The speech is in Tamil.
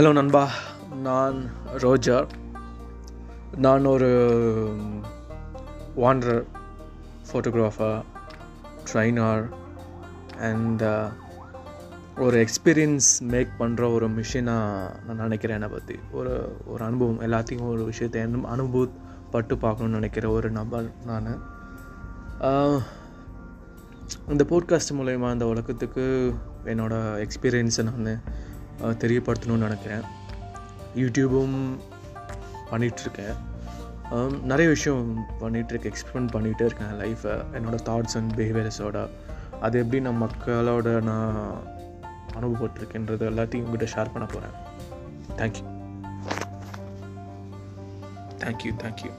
ஹலோ நண்பா. நான் ரோஜர். நான் ஒரு வாண்டர் ஃபோட்டோகிராஃபர் ட்ரைனர் அண்ட் ஒரு எக்ஸ்பீரியன்ஸ் மேக் பண்ணுற ஒரு மிஷினாக நான் நினைக்கிறேன் என்னை பற்றி ஒரு ஒரு அனுபவம் எல்லாத்தையும் ஒரு விஷயத்தை அனுபவப்பட்டு பார்க்கணுன்னு நினைக்கிற ஒரு நபர் நான். இந்த போட்காஸ்ட் மூலயமா இந்த உலகத்துக்கு என்னோடய எக்ஸ்பீரியன்ஸை நான் தெரியப்படுத்தணும்னு நினைக்கிறேன். யூடியூபும் பண்ணிகிட்ருக்கேன். நிறைய விஷயம் பண்ணிகிட்ருக்கேன் எக்ஸ்பிளைன் பண்ணிகிட்டே இருக்கேன் லைஃப்பை என்னோடய தாட்ஸ் அண்ட் பிஹேவியர்ஸோட அது எப்படி நான் மக்களோட நான் அனுபவப்பட்டிருக்கேன்றது எல்லாத்தையும் உங்கள்கிட்ட ஷேர் பண்ண போகிறேன் தேங்க்யூ தேங்க்யூ தேங்க்யூ